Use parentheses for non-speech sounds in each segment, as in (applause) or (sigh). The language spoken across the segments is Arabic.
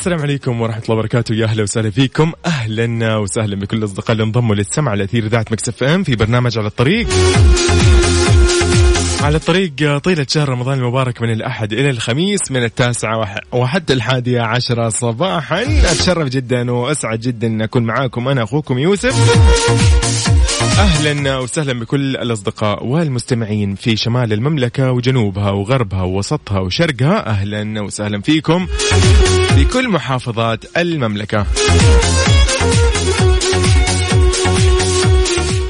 السلام عليكم ورحمة الله وبركاته. يا أهلا وسهلا فيكم. أهلا وسهلا بكل الأصدقاء اللي انضموا للسمع على أثير إذاعة مكسف أم في برنامج على الطريق. على الطريق طيلة شهر رمضان المبارك من الأحد إلى الخميس من التاسعة وحتى الحادية عشرة صباحا. أتشرف جدا وأسعد جدا أن أكون معاكم. أنا أخوكم يوسف. أهلا وسهلا بكل الأصدقاء والمستمعين في شمال المملكة وجنوبها وغربها ووسطها وشرقها. أهلا وسهلا فيكم. كل محافظات المملكة.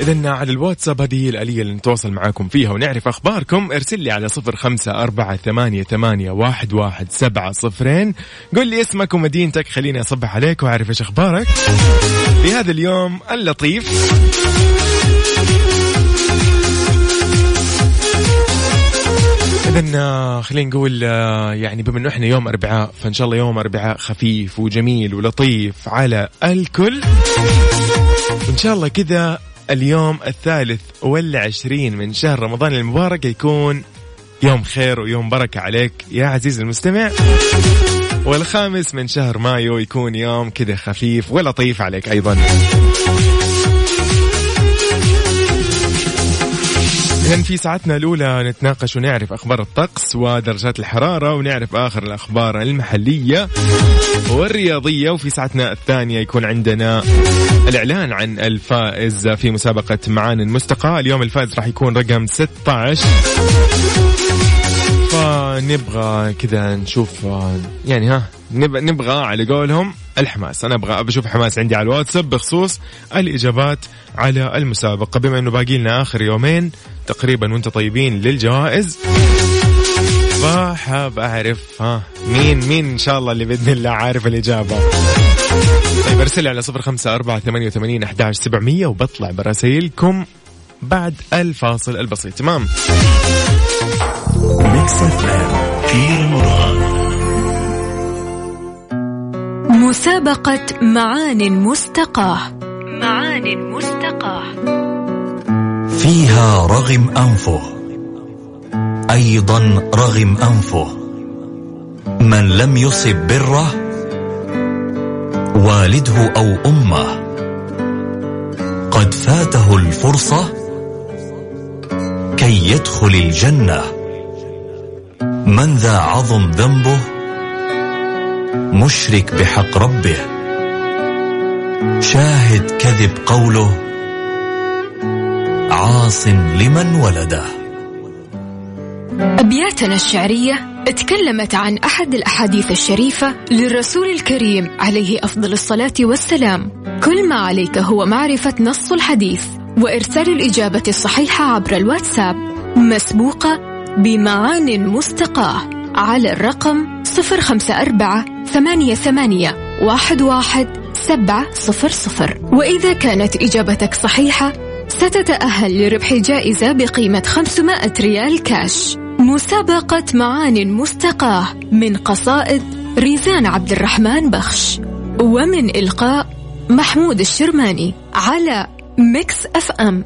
إذا على الواتساب هذه الآلية اللي نتواصل معاكم فيها ونعرف أخباركم ارسل لي على صفر خمسة أربعة ثمانية, ثمانية واحد, واحد سبعة صفرين. قل لي اسمك ومدينتك خليني أصبح عليك وأعرف إيش أخبارك. في هذا اليوم اللطيف. اذا خلينا نقول آه، يعني بما إنه إحنا يوم أربعاء فإن شاء الله يوم أربعاء خفيف وجميل ولطيف على الكل. وان شاء الله كذا اليوم الثالث والعشرين من شهر رمضان المبارك يكون يوم خير ويوم بركة عليك يا عزيزي المستمع. والخامس من شهر مايو يكون يوم كذا خفيف ولطيف عليك أيضا. إذا في ساعتنا الأولى نتناقش ونعرف أخبار الطقس ودرجات الحرارة ونعرف آخر الأخبار المحلية والرياضية. وفي ساعتنا الثانية يكون عندنا الإعلان عن الفائز في مسابقة معان المستقى اليوم الفائز راح يكون رقم 16 فنبغى كذا نشوف يعني ها نبغى على قولهم الحماس. أنا أبغى بشوف حماس عندي على الواتساب بخصوص الإجابات على المسابقة. بما إنه باقي لنا آخر يومين تقريبا وأنت طيبين للجوائز فحاب أعرف ها مين مين إن شاء الله اللي بإذن الله عارف الإجابة. طيب أرسل على صفر خمسة أربعة ثمانية وثمانين أحداش سبعمية وبطلع براسيلكم بعد الفاصل البسيط. تمام؟ في مسابقة معان مستقاة. معان مستقاة. فيها رغم أنفه. أيضا رغم أنفه. من لم يصب بره والده أو أمه. قد فاته الفرصة كي يدخل الجنة. من ذا عظم ذنبه مشرك بحق ربه. شاهد كذب قوله. عاص لمن ولده. أبياتنا الشعرية تكلمت عن أحد الأحاديث الشريفة للرسول الكريم عليه أفضل الصلاة والسلام. كل ما عليك هو معرفة نص الحديث وإرسال الإجابة الصحيحة عبر الواتساب. مسبوقة بمعان مستقاة على الرقم صفر خمسة أربعة ثمانية ثمانية واحد واحد سبعة صفر صفر. وإذا كانت إجابتك صحيحة ستتأهل لربح جائزة بقيمة 500 ريال كاش. مسابقة معان مستقاة من قصائد ريزان عبد الرحمن بخش. ومن إلقاء محمود الشرماني على ميكس أف أم.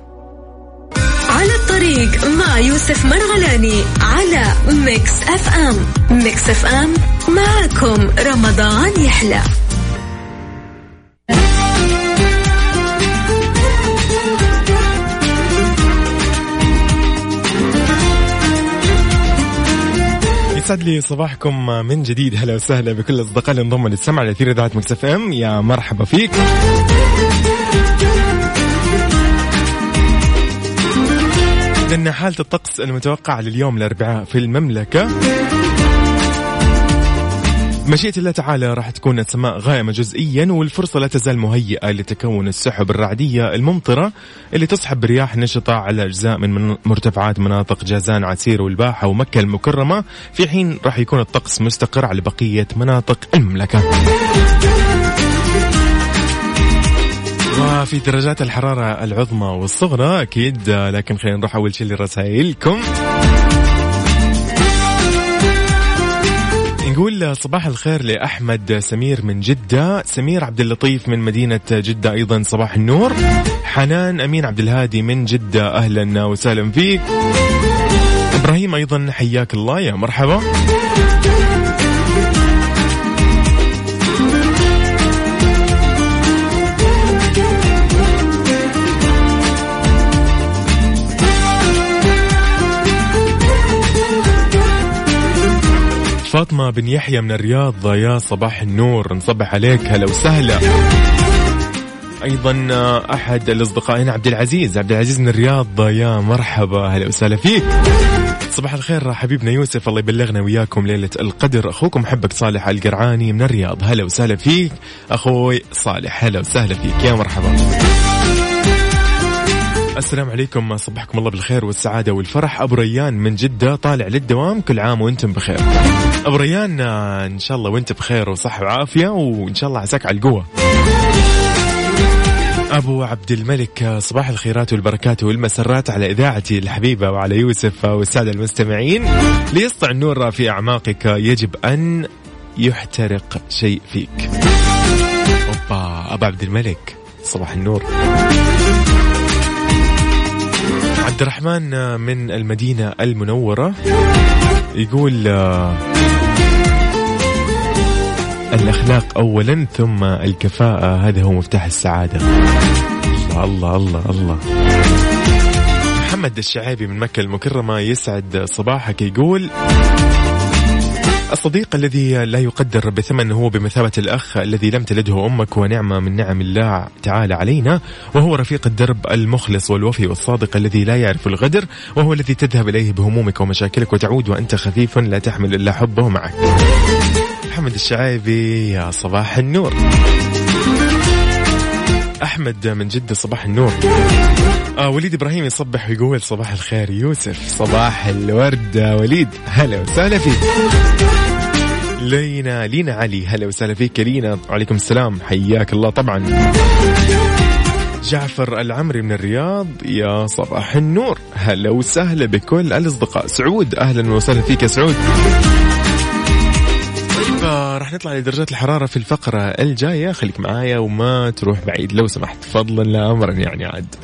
على الطريق مع يوسف مرغلاني على ميكس اف ام. ميكس اف ام معكم رمضان يحلى. يسعد لي صباحكم من جديد. هلا وسهلا بكل الاصدقاء اللي انضموا للسمع على إثير إذاعة مكس ام. يا مرحبا فيك. لأن حالة الطقس المتوقعة لليوم الأربعاء في المملكة. مشيئة الله تعالى راح تكون السماء غائمة جزئيا والفرصة لا تزال مهيئة لتكون السحب الرعدية الممطرة اللي تصحب رياح نشطة على أجزاء من مرتفعات مناطق جازان عسير والباحة ومكة المكرمة. في حين راح يكون الطقس مستقر على بقية مناطق المملكة. وفي درجات الحرارة العظمى والصغرى أكيد لكن خلينا نروح أول شيء لرسائلكم. نقول صباح الخير لأحمد سمير من جدة سمير عبد اللطيف من مدينة جدة أيضا صباح النور. حنان أمين عبد الهادي من جدة أهلا وسهلا فيك إبراهيم أيضا حياك الله يا مرحبا. فاطمة بن يحيى من الرياض يا صباح النور. نصبح عليك. هلا وسهلا. أيضا أحد الاصدقاء هنا عبد العزيز. عبد العزيز من الرياض يا مرحبا. هلا وسهلا فيك. صباح الخير حبيبنا يوسف. الله يبلغنا وياكم ليلة القدر. أخوكم محبك صالح القرعاني من الرياض. هلا وسهلا فيك. أخوي صالح هلا وسهلا فيك. يا مرحبا. السلام عليكم. صبحكم الله بالخير والسعادة والفرح. أبو ريان من جدة طالع للدوام. كل عام وأنتم بخير. أبو ريان إن شاء الله وأنت بخير وصحة وعافية وإن شاء الله عساك على القوة. أبو عبد الملك صباح الخيرات والبركات والمسرات على إذاعتي الحبيبة وعلى يوسف والسادة المستمعين. ليسطع النور في أعماقك يجب أن يحترق شيء فيك. أوبا أبو عبد الملك صباح النور. عبد الرحمن من المدينة المنورة يقول الأخلاق أولا ثم الكفاءة. هذا هو مفتاح السعادة. الله الله الله. الله محمد الشعيبي من مكة المكرمة يسعد صباحك يقول الصديق الذي لا يقدر بثمن هو بمثابة الأخ الذي لم تلده أمك ونعمة من نعم الله تعالى علينا وهو رفيق الدرب المخلص والوفي والصادق الذي لا يعرف الغدر وهو الذي تذهب إليه بهمومك ومشاكلك وتعود وأنت خفيف لا تحمل إلا حبه معك. محمد الشعيبي يا صباح النور. أحمد من جدة صباح النور. آه وليد إبراهيم يصبح ويقول صباح الخير يوسف. صباح الورد وليد. هلا وسهلا فيك. لينا لينا علي. هلا وسهلا فيك لينا. وعليكم السلام. حياك الله طبعا. جعفر العمري من الرياض يا صباح النور. هلا وسهلا بكل الأصدقاء. سعود أهلا وسهلا فيك يا سعود. راح نطلع لدرجات الحرارة في الفقرة الجاية. خليك معايا وما تروح بعيد. لو سمحت فضلا لا أمرا يعني عاد.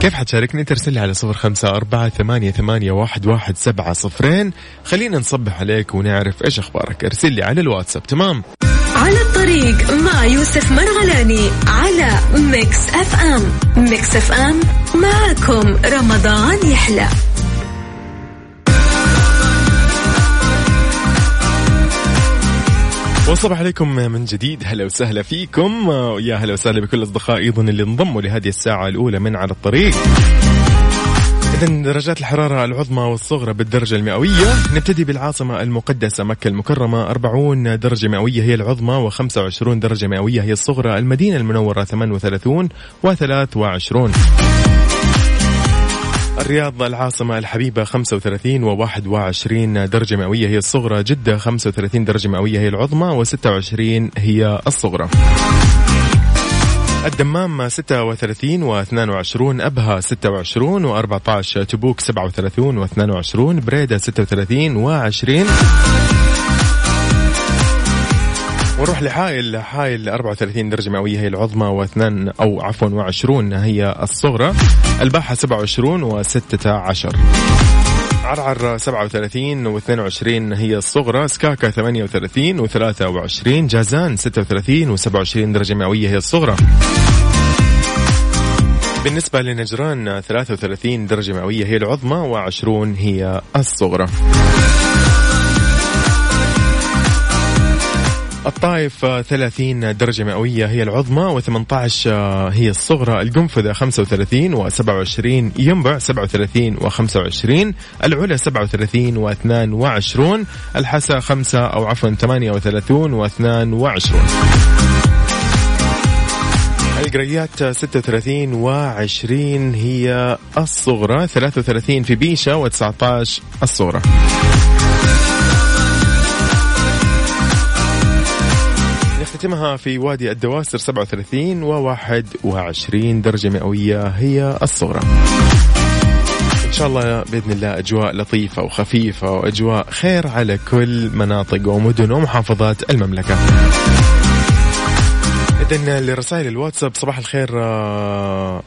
كيف حتشاركني؟ ترسل لي على صفر خمسة أربعة ثمانية, ثمانية واحد, واحد سبعة صفرين. خلينا نصبح عليك ونعرف إيش أخبارك. ارسل لي على الواتساب. تمام؟ على الطريق مع يوسف مرغلاني على Mix FM. Mix FM معكم رمضان يحلى. وصبح عليكم من جديد. هلا وسهلا فيكم. ويا هلا وسهلا بكل الأصدقاء أيضا اللي انضموا لهذه الساعة الأولى من على الطريق. إذا درجات الحرارة العظمى والصغرى بالدرجة المئوية. نبتدي بالعاصمة المقدسة مكة المكرمة. 40 درجة مئوية هي العظمى و25 درجة مئوية هي الصغرى. المدينة المنورة 38 و23 الرياض العاصمة الحبيبة 35 و 21 درجة مئوية هي الصغرى جدة 35 درجة مئوية هي العظمى و26 هي الصغرى. الدمام 36 و 22 أبها 26 و 14 تبوك 37 و 22 بريدة 36 و 20 ونروح لحائل حائل 34 درجة مئوية هي العظمى واثنان أو عفوا و20 هي الصغرى. الباحة 27 و16 عرعر 37 و22 هي الصغرى. سكاكا 38 و23 جازان 36 و27 درجة مئوية هي الصغرى. بالنسبة لنجران 33 درجة مئوية هي العظمى و20 هي الصغرى. الطائف آه، 30 درجة مئوية هي العظمى و18 هي الصغرى. القنفذة 35 و27 ينبع 37 و25 العلا 37 و22 الحسا 5 أو عفوا 38 و22 القريات 36 و20 هي الصغرى 33 في بيشة و19 الصغرى. نختتمها في وادي الدواسر 37 و21 درجة مئوية هي الصغرى. إن شاء الله بإذن الله أجواء لطيفة وخفيفة وأجواء خير على كل مناطق ومدن ومحافظات المملكة. إذن لرسائل الواتساب صباح الخير آه،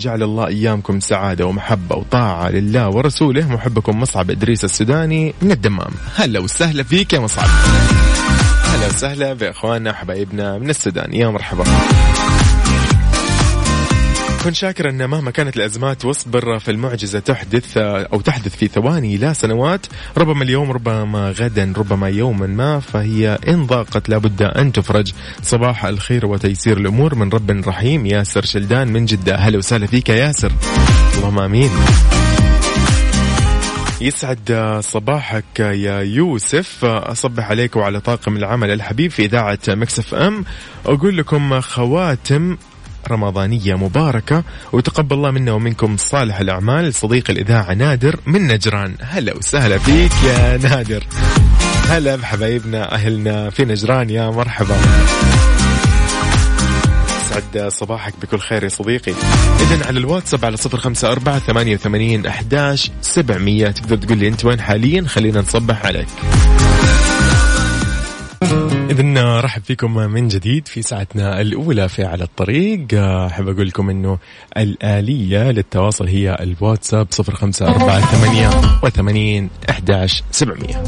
جعل الله أيامكم سعادة ومحبة وطاعة لله ورسوله. محبكم مصعب إدريس السوداني من الدمام. هلا وسهلا فيك يا مصعب. هلا وسهلا بإخواننا وحبايبنا من السودان. يا مرحبا. كن شاكرا أن مهما كانت الأزمات واصبر فالمعجزه تحدث أو تحدث في ثواني لا سنوات ربما اليوم ربما غدا ربما يوما ما فهي إن ضاقت لابد أن تفرج. صباح الخير وتيسير الأمور من رب رحيم. ياسر شلدان من جدة. هلا وسهلا فيك يا ياسر. اللهم آمين. يسعد صباحك يا يوسف. أصبح عليك وعلى طاقم العمل الحبيب في إذاعة مكسف أم. أقول لكم خواتم رمضانية مباركة وتقبل الله منا ومنكم صالح الأعمال صديق الإذاعة نادر من نجران. هلا وسهلا فيك يا نادر. هلا بحبايبنا أهلنا في نجران يا مرحبا. يسعد صباحك بكل خير يا صديقي. إذا على الواتساب على صفر خمسة أربعة ثمانية وثمانين أحداش سبعمية. تقدر تقول لي أنت وين حاليا؟ خلينا نصبح عليك. إذن رحب فيكم من جديد في ساعتنا الأولى في على الطريق. أحب أقول لكم أنه الآلية للتواصل هي الواتساب صفر خمسة أربعة ثمانية وثمانين أحداش سبعمية.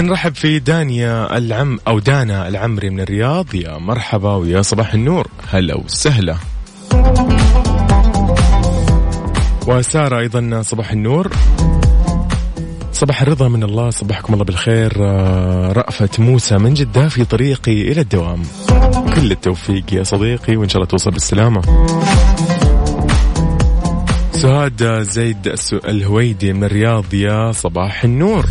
نرحب في دانيا العم أو دانا العمري من الرياض. يا مرحبا ويا صباح النور. هلا وسهلا. وسارة أيضا صباح النور. صباح الرضا من الله. صبحكم الله بالخير. آه، رأفت موسى من جدة في طريقي إلى الدوام. كل التوفيق يا صديقي وإن شاء الله توصل بالسلامة. سهاد زيد الهويدي من الرياض. يا صباح النور.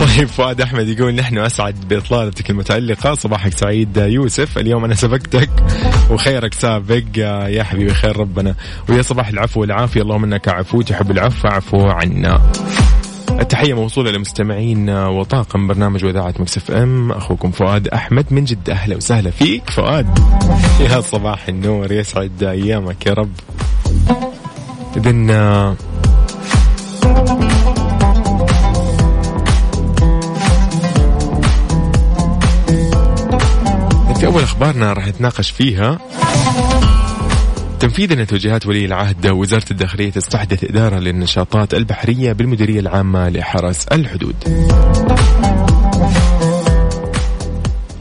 طيب فؤاد أحمد يقول نحن أسعد بإطلالتك المتالقه صباحك سعيد يوسف. اليوم أنا سبقتك وخيرك سابق. يا حبيبي خير ربنا. ويا صباح العفو والعافية. اللهم إنك عفو تحب العفو فاعفو عنا. التحية موصولة لمستمعين وطاقم برنامج وإذاعة مكسف أم. أخوكم فؤاد أحمد من جدة. أهلا وسهلا فيك فؤاد. يا صباح النور يسعد أيامك يا رب. إذن في أول أخبارنا راح نتناقش فيها. تنفيذا لتوجيهات ولي العهد وزارة الداخلية تستحدث إدارة للنشاطات البحرية بالمديرية العامة لحرس الحدود.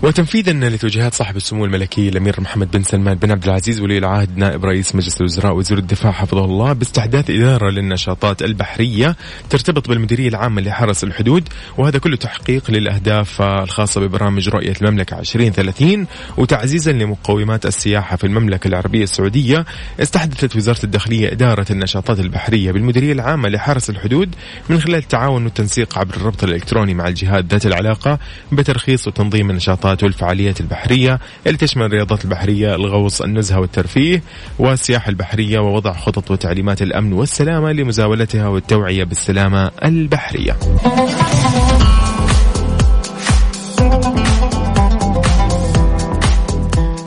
وتنفيذا لتوجيهات صاحب السمو الملكي الأمير محمد بن سلمان بن عبد العزيز ولي العهد نائب رئيس مجلس الوزراء وزير الدفاع حفظه الله باستحداث إدارة للنشاطات البحرية ترتبط بالمديرية العامة لحرس الحدود وهذا كله تحقيق للأهداف الخاصة ببرامج رؤية المملكة 2030 وتعزيزا لمقومات السياحة في المملكة العربية السعودية. استحدثت وزارة الداخلية إدارة النشاطات البحرية بالمديرية العامة لحرس الحدود من خلال التعاون والتنسيق عبر الربط الإلكتروني مع الجهات ذات العلاقة بترخيص وتنظيم النشاطات والفعاليات البحرية اللي تشمل الرياضات البحرية، الغوص، النزهة والترفيه والسياحة البحرية ووضع خطط وتعليمات الأمن والسلامة لمزاولتها والتوعية بالسلامة البحرية.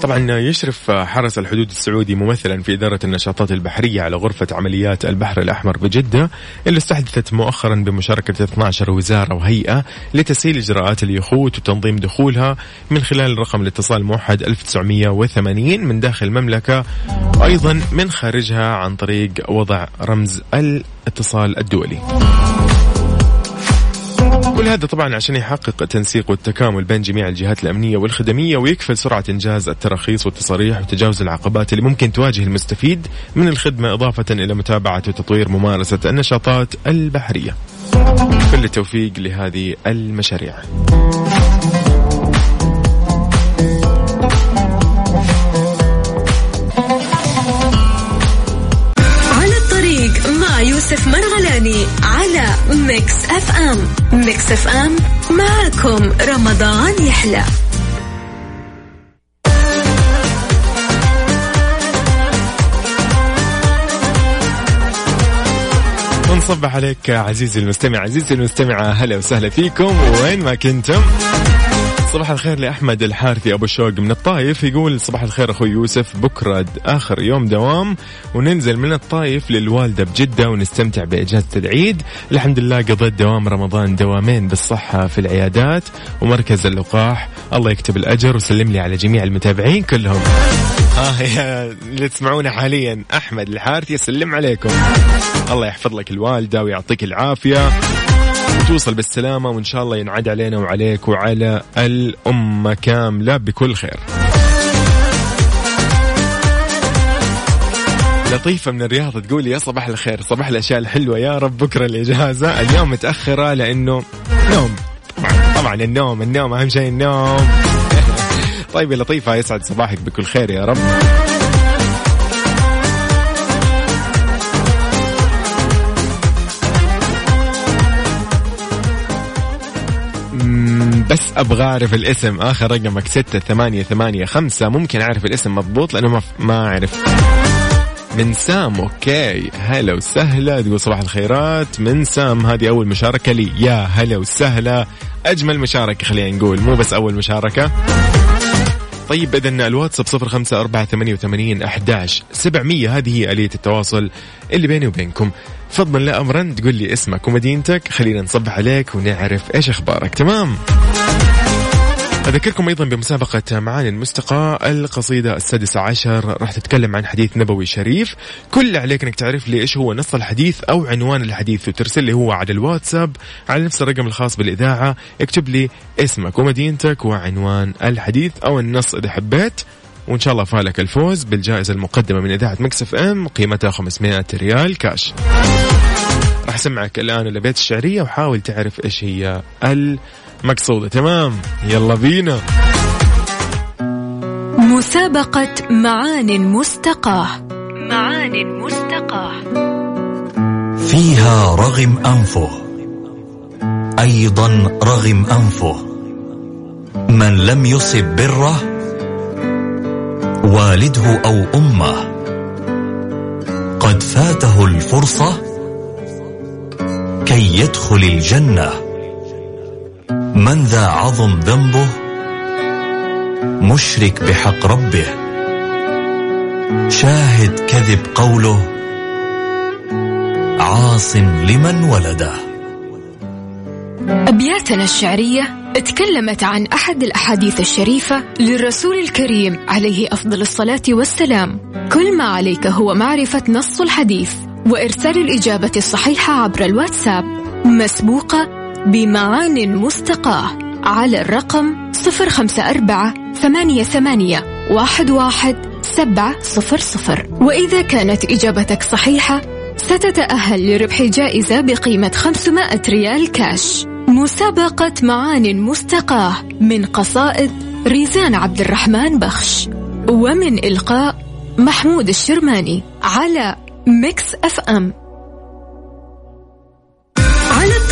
طبعا يشرف حرس الحدود السعودي ممثلا في إدارة النشاطات البحرية على غرفة عمليات البحر الأحمر بجدة اللي استحدثت مؤخرا بمشاركة 12 وزارة وهيئة لتسهيل إجراءات اليخوت وتنظيم دخولها من خلال رقم الاتصال الموحد 1980 من داخل المملكة وأيضا من خارجها عن طريق وضع رمز الاتصال الدولي. كل هذا طبعا عشان يحقق التنسيق والتكامل بين جميع الجهات الأمنية والخدمية ويكفل سرعة إنجاز التراخيص والتصاريح وتجاوز العقبات اللي ممكن تواجه المستفيد من الخدمة إضافة إلى متابعة وتطوير ممارسة النشاطات البحرية. كل التوفيق لهذه المشاريع. مع يوسف مرغلاني على Mix FM. Mix FM معكم رمضان يحلى. ونصبح عليك عزيزي المستمع. عزيزي المستمعة هلا وسهلا فيكم. وين ما كنتم. صباح الخير لأحمد الحارثي أبو الشوق من الطايف. يقول صباح الخير أخوي يوسف بكرة آخر يوم دوام وننزل من الطايف للوالدة بجدة ونستمتع بإجازة العيد. الحمد لله قضيت دوام رمضان دوامين بالصحة في العيادات ومركز اللقاح. الله يكتب الأجر وسلم لي على جميع المتابعين كلهم. ها يا اللي تسمعونا حاليا أحمد الحارثي يسلم عليكم. الله يحفظ لك الوالدة ويعطيك العافية. وتوصل بالسلامة وإن شاء الله ينعاد علينا وعليك وعلى الأمة كاملة بكل خير. لطيفة من الرياض تقول يا صباح الخير صباح الأشياء الحلوة يا رب بكرة الإجازة. اليوم متأخرة لأنه نوم. طبعا, النوم النوم أهم شيء النوم. (laughs) طيب يا لطيفة يسعد صباحك بكل خير يا رب. بس أبغى أعرف الاسم. آخر رقمك ستة ثمانية ثمانية خمسة. ممكن أعرف الاسم مضبوط لأنه ما, ما أعرف. من سام أوكي. هلا وسهلا. تقول صباح الخيرات. من سام هذه أول مشاركة لي. يا هلا وسهلا. أجمل مشاركة خلينا نقول. مو بس أول مشاركة. طيب اذا الواتساب صفر خمسة أربعة ثمانية وثمانين أحداش سبعمية. هذه هي آلية التواصل اللي بيني وبينكم. فضلا لا أمرا تقول لي اسمك ومدينتك. خلينا نصبح عليك ونعرف إيش أخبارك. تمام؟ أذكركم أيضا بمسابقة معانٍ مستقاة القصيدة السادسة عشر. راح تتكلم عن حديث نبوي شريف. كل اللي عليك أنك تعرف لي إيش هو نص الحديث أو عنوان الحديث وترسل لي هو على الواتساب على نفس الرقم الخاص بالإذاعة. اكتب لي اسمك ومدينتك وعنوان الحديث أو النص إذا حبيت. وإن شاء الله فالك الفوز بالجائزة المقدمة من إذاعة Mix FM قيمتها 500 ريال كاش. راح أسمعك الآن الأبيات الشعرية وحاول تعرف إيش هي المقصودة تمام. يلا بينا. مسابقة معان مستقاة. معان مستقاة. فيها رغم أنفه. أيضا رغم أنفه. من لم يصب بره والده أو أمه. قد فاته الفرصة كي يدخل الجنة. من ذا عظم ذنبه مشرك بحق ربه. شاهد كذب قوله عاص لمن ولده. أبياتنا الشعرية تكلمت عن أحد الأحاديث الشريفة للرسول الكريم عليه أفضل الصلاة والسلام. كل ما عليك هو معرفة نص الحديث وإرسال الإجابة الصحيحة عبر الواتساب. مسبوقة بمعان مستقاة على الرقم 054 ثمانية ثمانية واحد واحد سبعة صفر صفر. وإذا كانت إجابتك صحيحة ستتأهل لربح جائزة بقيمة 500 ريال كاش. مسابقة معان مستقاة من قصائد ريزان عبد الرحمن بخش. ومن إلقاء محمود الشرماني على Mix FM.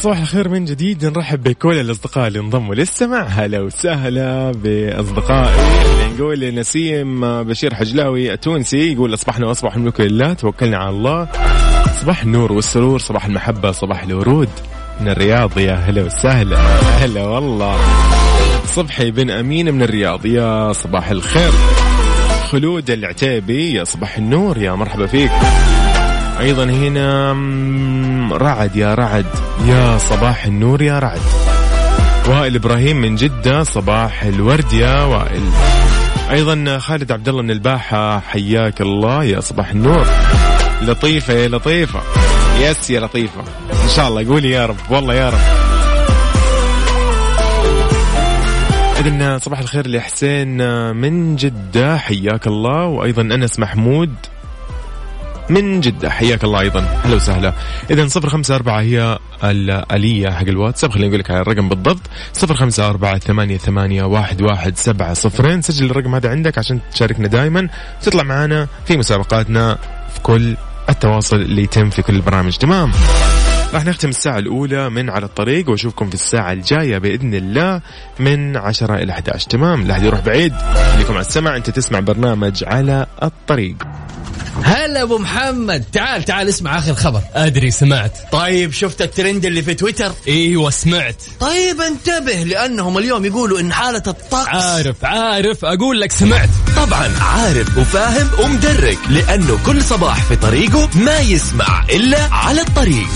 صباح الخير من جديد. نرحب بكل الأصدقاء اللي انضموا للسمع هلا وسهلا باصدقائي اللي نقول نسيم بشير حجلاوي التونسي يقول أصبحنا وأصبح الملك لله. توكلنا على الله. صباح النور والسرور صباح المحبة صباح الورود. من الرياض يا هلا وسهلا. هلا والله. صبحي بن أمين من الرياض يا صباح الخير. خلود العتيبي يا صباح النور يا مرحبا فيك. أيضا هنا رعد يا رعد. يا صباح النور يا رعد. وائل إبراهيم من جدة صباح الورد يا وائل. أيضا خالد عبد الله من الباحة حياك الله يا صباح النور. لطيفة يا لطيفة. يس يا لطيفة. إن شاء الله قولي يا رب. والله يا رب. إذن صباح الخير لحسين من جدة حياك الله. وأيضا أنس محمود. من جدة. حياك الله أيضا. هلا وسهلا. إذا صفر خمسة أربعة هي الآلية حق الواتساب خليني أقول لك على الرقم بالضبط. صفر خمسة أربعة ثمانية, ثمانية واحد, واحد سبعة صفرين. سجل الرقم هذا عندك عشان تشاركنا دائما وتطلع معنا في مسابقاتنا في كل التواصل اللي يتم في كل البرامج تمام؟ راح نختم الساعة الأولى من على الطريق وأشوفكم في الساعة الجاية بإذن الله من 10 إلى 11 تمام؟ لا يروح بعيد. خليكم على السمع أنت تسمع برنامج على الطريق. هلا أبو محمد. تعال تعال اسمع آخر خبر. أدري سمعت. طيب شفت الترند اللي في تويتر؟ إيوه سمعت. طيب انتبه لأنهم اليوم يقولوا إن حالة الطقس عارف عارف. أقول لك سمعت. طبعا عارف وفاهم ومدرك لأنه كل صباح في طريقه ما يسمع إلا على الطريق.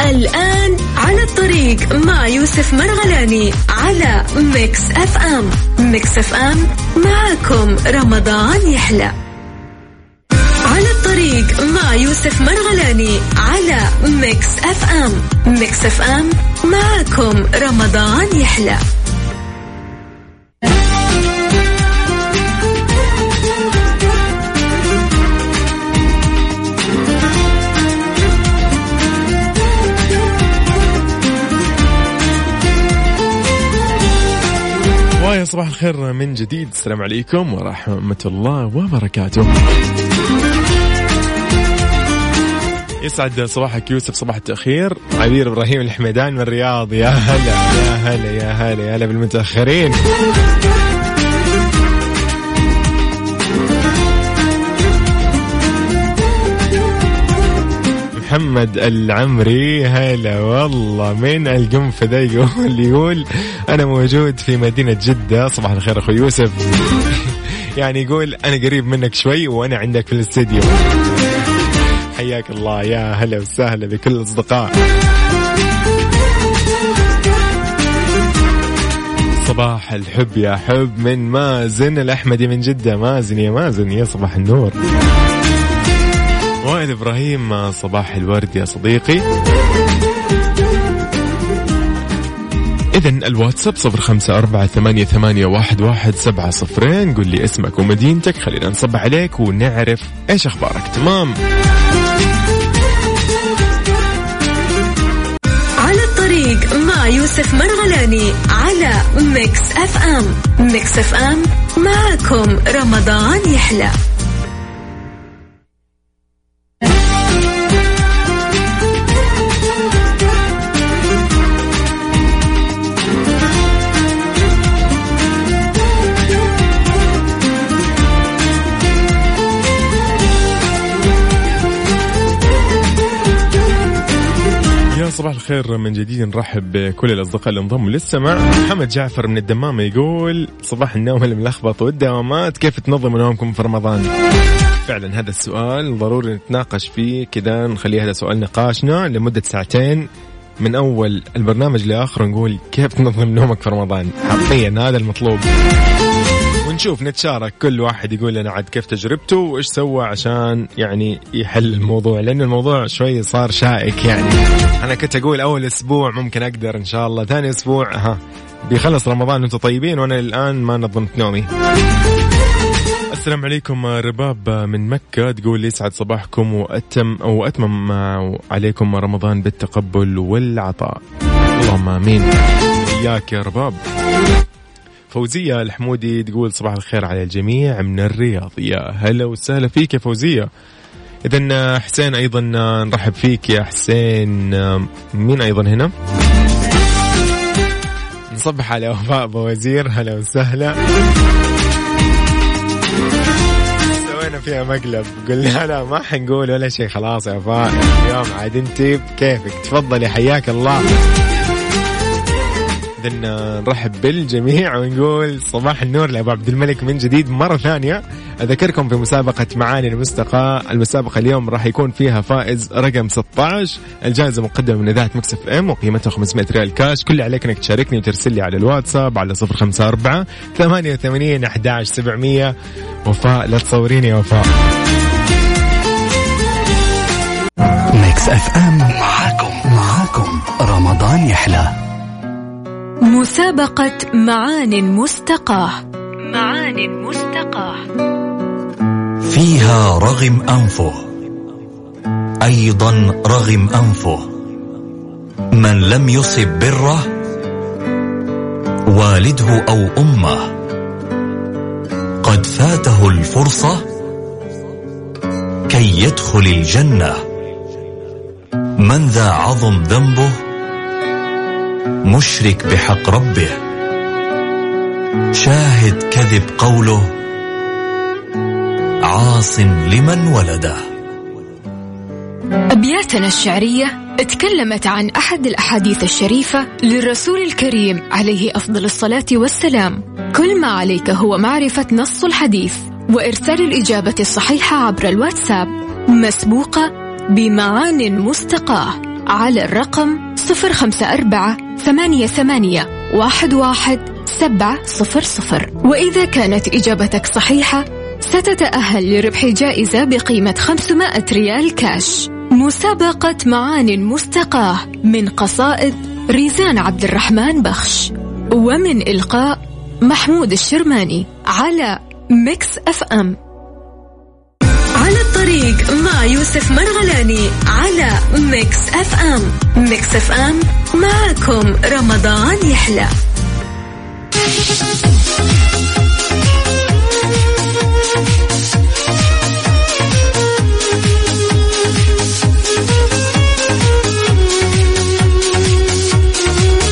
الآن على الطريق مع يوسف مرغلاني على Mix FM. Mix FM معكم رمضان يحلى. على الطريق مع يوسف مرغلاني على Mix FM. Mix FM معكم رمضان يحلى. صباح الخير من جديد. السلام عليكم ورحمة الله وبركاته. يسعد صباحك يوسف صباح التأخير. عبير إبراهيم الحميدان من الرياض. يا هلا يا هلا يا هلا يا هلا بالمتأخرين. محمد العمري. هلا والله من القنفذة يقول (laughs) يقول أنا موجود في مدينة جدة. صباح الخير أخوي يوسف. (laughs) يعني يقول أنا قريب منك شوي وأنا عندك في الاستديو. حياك الله يا هلا وسهلا بكل الأصدقاء. صباح الحب يا حب من مازن الأحمدي من جدة. مازن يا مازن يا صباح النور. وائل إبراهيم صباح الورد يا صديقي. إذا الواتساب صفر خمسة أربعة ثمانية, ثمانية واحد, واحد سبعة صفرين. قل لي اسمك ومدينتك خلينا نصبح عليك ونعرف إيش أخبارك. تمام. على الطريق مع يوسف مرغلاني على Mix FM. Mix FM معكم رمضان يحلى. الخير من جديد. نرحب بكل الأصدقاء اللي انضموا للسمع محمد جعفر من الدمام يقول صباح النوم الملخبط والدوامات. كيف تنظموا نومكم في رمضان؟ فعلا هذا السؤال ضروري نتناقش فيه. كذا نخليه هذا سؤال نقاشنا لمدة ساعتين. من أول البرنامج لآخره نقول كيف تنظم نومك في رمضان؟ حرفيا هذا المطلوب. ونشوف نتشارك. كل واحد يقول لنا عاد كيف تجربته وإيش سوى عشان يعني يحل الموضوع لأن الموضوع شوي صار شائك يعني. أنا كنت أقول أول أسبوع ممكن أقدر إن شاء الله ثاني أسبوع ها بيخلص رمضان وأنتم طيبين وأنا الآن ما نظمت نومي. السلام عليكم رباب من مكة تقول يسعد صباحكم وأتم أو أتمم عليكم رمضان بالتقبل والعطاء. اللهم آمين. إياك يا رباب. فوزية. الحمودي تقول صباح الخير على الجميع من الرياض. يا هلا وسهلا فيك يا فوزية. اذا حسين أيضا نرحب فيك يا حسين. مين أيضا هنا؟ نصبح على وفاء بوزير هلا وسهلا. سوينا فيها مقلب. قلنا لا ما حنقول ولا شيء. خلاص يا وفاء اليوم عاد أنت بكيفك. تفضلي حياك الله. اذا نرحب بالجميع ونقول صباح النور لأبو عبد الملك من جديد مرة ثانية. أذكركم في مسابقة معانٍ مستقاة. المسابقة اليوم راح يكون فيها فائز رقم 16 الجائزة مقدمة من إذاعة Mix FM وقيمتها 500 ريال كاش. كل اللي عليك إنك تشاركني وترسل لي على الواتساب على 054 88 11 700 وفاء لا تصوريني يا وفاء. Mix FM. معاكم. معاكم. رمضان يحلى. مسابقة معان مستقاة. معان مستقاة. فيها رغم أنفه. أيضا رغم أنفه. من لم يصب بره والده أو أمه. قد فاته الفرصة كي يدخل الجنة. من ذا عظم ذنبه مشرك بحق ربه. شاهد كذب قوله. عاص لمن ولده. أبياتنا الشعرية تكلمت عن أحد الأحاديث الشريفة للرسول الكريم عليه أفضل الصلاة والسلام. كل ما عليك هو معرفة نص الحديث وإرسال الإجابة الصحيحة عبر الواتساب. مسبوقة بمعان مستقاة على الرقم 054 ثمانية ثمانية واحد واحد سبعة صفر صفر. وإذا كانت إجابتك صحيحة ستتأهل لربح جائزة بقيمة 500 ريال كاش. مسابقة معان مستقاة من قصائد ريزان عبد الرحمن بخش. ومن إلقاء محمود الشرماني على Mix FM. على الطريق مع يوسف مرغلاني على Mix FM. Mix FM معكم رمضان يحلى.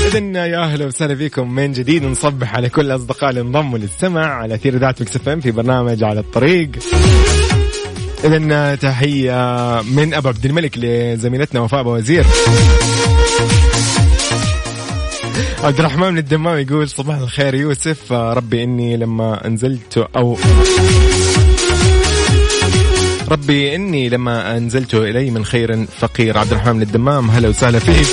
إذن يا أهلا وسهلا فيكم. من جديد نصبح على كل الاصدقاء اللي انضموا للسمع على أثير إذاعة Mix في برنامج على الطريق. اذا تحية من أبو عبد الملك لزميلتنا وفاء وزير. عبد الرحمن من الدمام يقول صباح الخير يوسف. ربي إني لما أنزلت أو ربي إني لما أنزلت إلي من خير فقير. عبد الرحمن من الدمام هلا وسهلا فيك.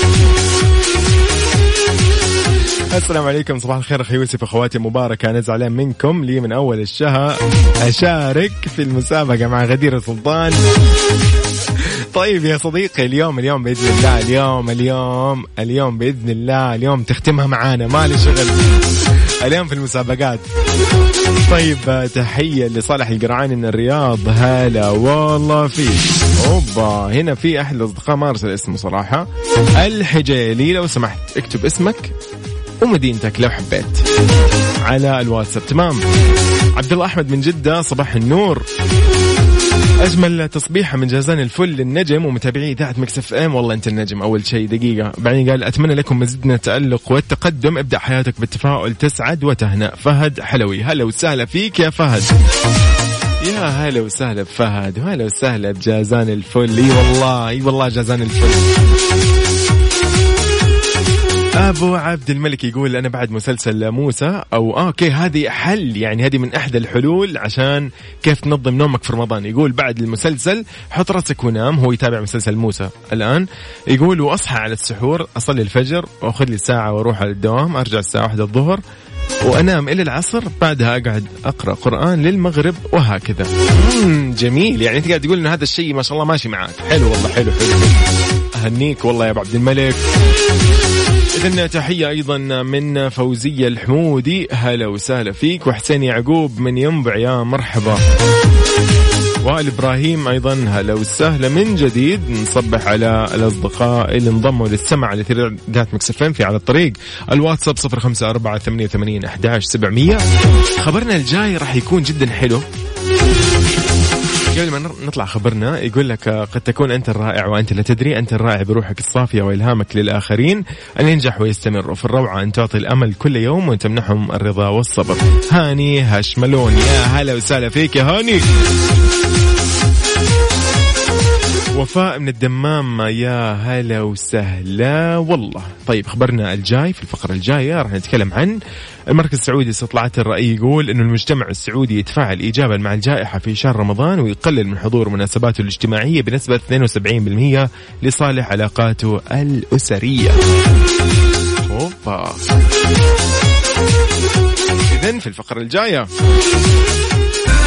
السلام عليكم صباح الخير أخي يوسف. أخواتي مباركة أنا زعلان منكم. لي من أول الشهر أشارك في المسابقة مع غدير سلطان طيب يا صديقي اليوم اليوم بإذن الله اليوم اليوم اليوم بإذن الله اليوم تختمها معانا مالي شغل. اليوم في المسابقات. طيب تحية لصالح القرعاني من الرياض هلا والله فيك. أوبا هنا في أحد الأصدقاء ما أرسل اسمه صراحة. الحجيلي لو سمحت اكتب اسمك ومدينتك لو حبيت. على الواتساب تمام. عبد الله احمد من جدة صباح النور. أجمل تصبيحه من جازان الفل للنجم ومتابعي إذاعة Mix FM. والله أنت النجم أول شيء دقيقة. بعدين قال أتمنى لكم مزيد من التألق والتقدم. ابدأ حياتك بالتفاؤل تسعد وتهنأ. فهد حلوي. هلا وسهلا فيك يا فهد. يا هلا وسهلا بفهد وهلا وسهلا بجازان الفل. إي والله إي والله جازان الفل. أبو عبد الملك يقول أنا بعد مسلسل موسى أو آه أوكي هذه حل يعني هذه من إحدى الحلول عشان كيف تنظم نومك في رمضان. يقول بعد المسلسل حط راسك ونام هو يتابع مسلسل موسى الآن. يقول وأصحى على السحور أصلي الفجر وأخذ لي ساعة وأروح على الدوام أرجع الساعة واحدة الظهر وأنام إلى العصر بعدها أقعد أقرأ قرآن للمغرب وهكذا. جميل. يعني أنت قاعد تقول إن هذا الشيء ما شاء الله ماشي معاك حلو والله حلو, حلو. أهنيك والله يا ابو عبد الملك. إذن تحية أيضا من فوزية الحمودي. هلا وسهلا فيك. وحسين يعقوب من ينبع. يا مرحبا. وائل إبراهيم أيضا هلا وسهلا. من جديد نصبح على الأصدقاء اللي انضموا للسمع على ذات مكسفين في على الطريق. الواتساب 054 88 11 700 خبرنا الجاي راح يكون جدا حلو. قبل ما نطلع خبرنا يقول لك آه، قد تكون أنت الرائع وأنت لا تدري أنت الرائع بروحك الصافية وإلهامك للآخرين. ان ينجح ويستمر وفي الروعة أن تعطي الأمل كل يوم وتمنحهم الرضا والصبر. هاني هشملون يا هلا وسهلا فيك يا هاني. وفاء من الدمام يا هلا وسهلا. والله. طيب خبرنا الجاي في الفقرة الجاية راح نتكلم عن المركز السعودي لاستطلاعات الرأي يقول أن المجتمع السعودي يتفاعل إيجابا مع الجائحة في شهر رمضان ويقلل من حضور مناسباته الاجتماعية بنسبة 72% لصالح علاقاته الأسرية. أوبا. إذن في الفقرة الجاية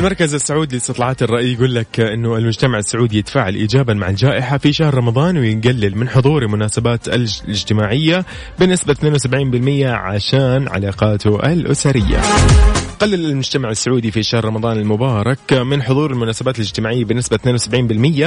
المركز السعودي لاستطلاعات الرأي يقول لك أنه المجتمع السعودي يتفاعل إيجابا مع الجائحة في شهر رمضان ويقلل من حضور المناسبات الاجتماعية بنسبة 72% عشان علاقاته الأسرية. قلل المجتمع السعودي في شهر رمضان المبارك من حضور المناسبات الاجتماعية بنسبة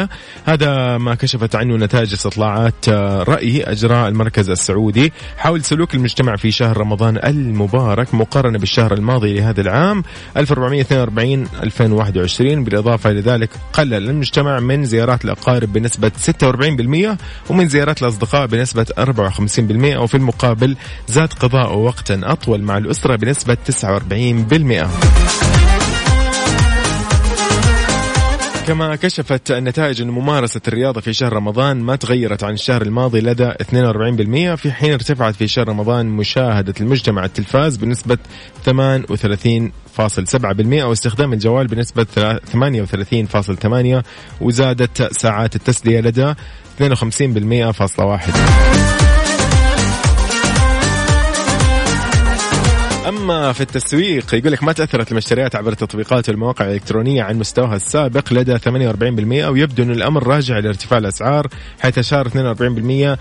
72% هذا ما كشفت عنه نتائج استطلاعات آه، رأي أجراء المركز السعودي حول سلوك المجتمع في شهر رمضان المبارك مقارنة بالشهر الماضي لهذا العام 1442 2021 بالإضافة إلى ذلك قلل المجتمع من زيارات الأقارب بنسبة 46% ومن زيارات الأصدقاء بنسبة 54% وفي المقابل زاد قضاء وقتا أطول مع الأسرة بنسبة 49% كما كشفت النتائج أن ممارسة الرياضة في شهر رمضان ما تغيرت عن الشهر الماضي لدى 42% في حين ارتفعت في شهر رمضان مشاهدة المجتمع التلفاز بنسبة 38.7% واستخدام الجوال بنسبة 38.8% وزادت ساعات التسلية لدى 52% أما في التسويق يقول لك ما تأثرت المشتريات عبر التطبيقات والمواقع الإلكترونية عن مستواها السابق لدى 48% ويبدو أن الأمر راجع لارتفاع الأسعار حيث أشار 42%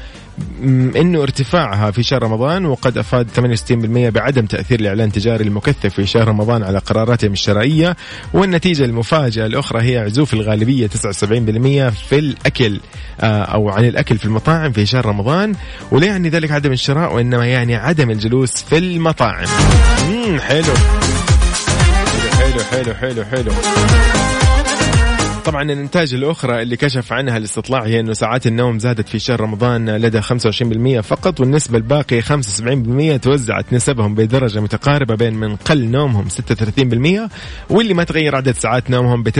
م- إنه ارتفاعها في شهر رمضان وقد أفاد 68% بعدم تأثير الإعلان التجاري المكثف في شهر رمضان على قراراتهم الشرائية والنتيجة المفاجأة الأخرى هي عزوف الغالبية 79% في الأكل آه، أو عن الأكل في المطاعم في شهر رمضان ولا يعني ذلك عدم الشراء وإنما يعني عدم الجلوس في المطاعم. حلو حلو حلو حلو حلو. طبعا النتائج الأخرى اللي كشف عنها الاستطلاع هي أنه ساعات النوم زادت في شهر رمضان لدى 25% فقط والنسبة الباقية 75% توزعت نسبهم بدرجة متقاربة بين من قل نومهم 36% واللي ما تغير عدد ساعات نومهم ب 39%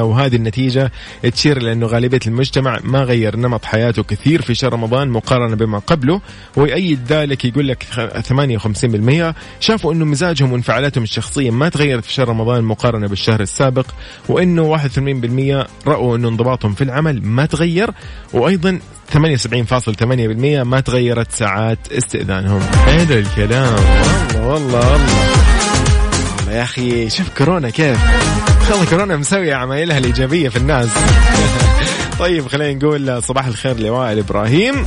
وهذه النتيجة تشير لأنه غالبية المجتمع ما غير نمط حياته كثير في شهر رمضان مقارنة بما قبله ويؤيد ذلك يقول لك 58% شافوا أنه مزاجهم وانفعالاتهم الشخصية ما تغيرت في شهر رمضان مقارنة بالشهر السابق وأنه 81% رأوا أنه انضباطهم في العمل ما تغير وأيضا 78.8% ما تغيرت ساعات استئذانهم. حلو الكلام. والله والله والله. يا أخي شوف كورونا كيف. والله كورونا مسوية عمايلها الإيجابية في الناس. (laughs) طيب خلينا نقول صباح الخير لوائل إبراهيم.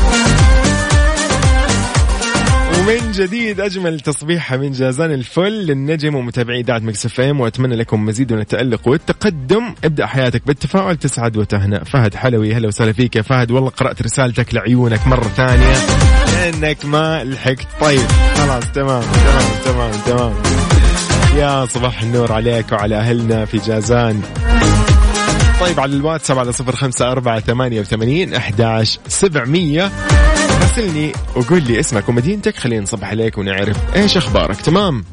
ومن جديد أجمل تصبيحه من جازان الفل للنجم ومتابعي إذاعة Mix FM وأتمنى لكم مزيد من التألق والتقدم. ابدأ حياتك بالتفاؤل تسعد وتهنأ. فهد حلوي هلا وسهلا فيك يا فهد. والله قرأت رسالتك لعيونك مرة ثانية. لأنك ما لحقت. طيب خلاص تمام تمام تمام تمام. يا صباح النور عليك وعلى أهلنا في جازان. طيب على الواتساب على صفر خمسة أربعة ثمانية وثمانين أحداش سبعمية. راسلني وقول لي اسمك ومدينتك خلينا نصبح عليك ونعرف إيش أخبارك. تمام؟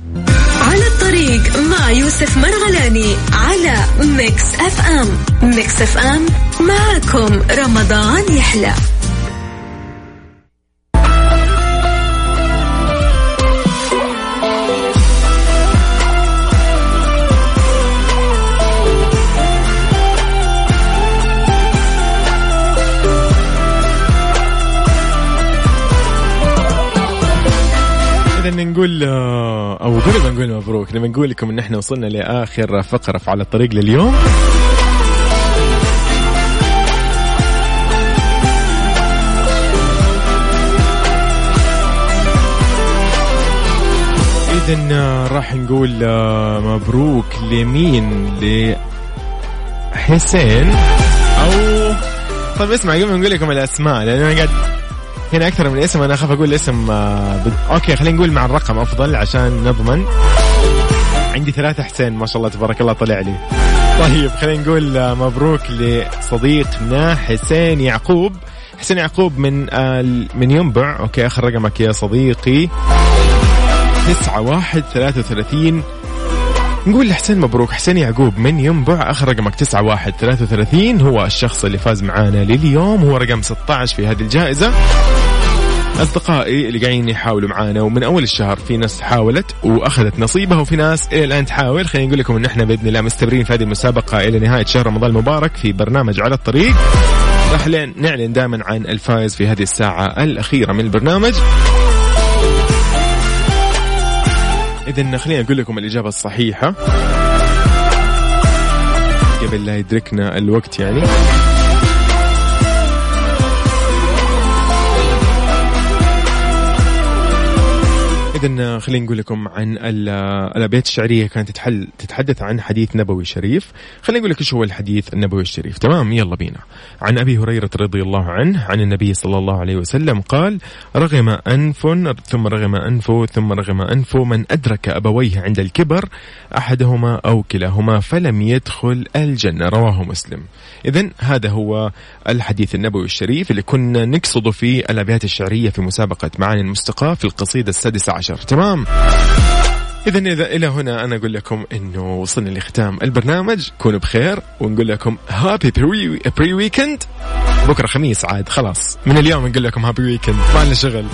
على الطريق مع يوسف مرغلاني على Mix FM. Mix FM معكم رمضان يحلى. إذا نقول آه، أو قبل ما نقول مبروك لما نقول لكم إن إحنا وصلنا لآخر فقرة في على الطريق لليوم. إذا راح نقول آه، مبروك لمين؟ لحسين. أو طيب اسمع قبل ما نقول لكم الأسماء لأن أنا قاعد هنا أكثر من اسم أنا أخاف أقول اسم آه، بد... أوكي خلينا نقول مع الرقم أفضل عشان نضمن. عندي ثلاثة حسين ما شاء الله تبارك الله طلع لي. طيب خلينا نقول آه، مبروك لصديقنا حسين يعقوب. حسين يعقوب من آه، من ينبع. أوكي آخر رقمك يا صديقي. تسعة واحد ثلاثة وثلاثين نقول لحسين مبروك. حسين يعقوب من ينبع آخر رقمك تسعة واحد ثلاثة وثلاثين. هو الشخص اللي فاز معانا لليوم. هو رقم 16 في هذه الجائزة. أصدقائي اللي قاعدين يحاولوا معانا ومن أول الشهر في ناس حاولت وأخذت نصيبها وفي ناس إلى الآن تحاول. خلينا نقول لكم إن إحنا بإذن الله مستمرين في هذه المسابقة إلى نهاية شهر رمضان المبارك في برنامج على الطريق. راح نعلن دائما عن الفائز في هذه الساعة الأخيرة من البرنامج. اذا خلينا نقول لكم الإجابة الصحيحة. قبل لا يدركنا الوقت يعني. اذا خلينا نقول لكم عن ال- الأبيات الشعرية كانت تتحل تتحدث عن حديث نبوي شريف. خلينا نقول لك إيش هو الحديث النبوي الشريف. تمام يلا بينا. عن أبي هريرة رضي الله عنه عن النبي صلى الله عليه وسلم قال رغم أنف ثم رغم انفه ثم رغم انفه من أدرك أبويه عند الكبر أحدهما أو كلاهما فلم يدخل الجنة. رواه مسلم. اذا هذا هو الحديث النبوي الشريف اللي كنا نقصده في الأبيات الشعرية في مسابقة معاني المستقاه في القصيدة السادسة عشر تمام. إذا إذا إلى هنا أنا أقول لكم إنه وصلنا لختام البرنامج. كونوا بخير ونقول لكم happy pre, pre weekend بكرة خميس عاد خلاص. من اليوم نقول لكم happy weekend ما لنا شغل.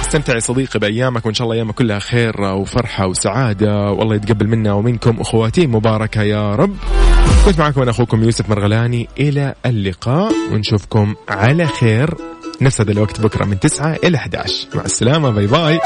استمتع يا صديقي بأيامك وإن شاء الله أيامك كلها خير وفرحة وسعادة. والله يتقبل منا ومنكم أخواتي مباركة يا رب. كنت معكم أنا أخوكم يوسف مرغلاني. إلى اللقاء ونشوفكم على خير. نفس هذا الوقت بكرة من 9 إلى 11 مع السلامة. bye bye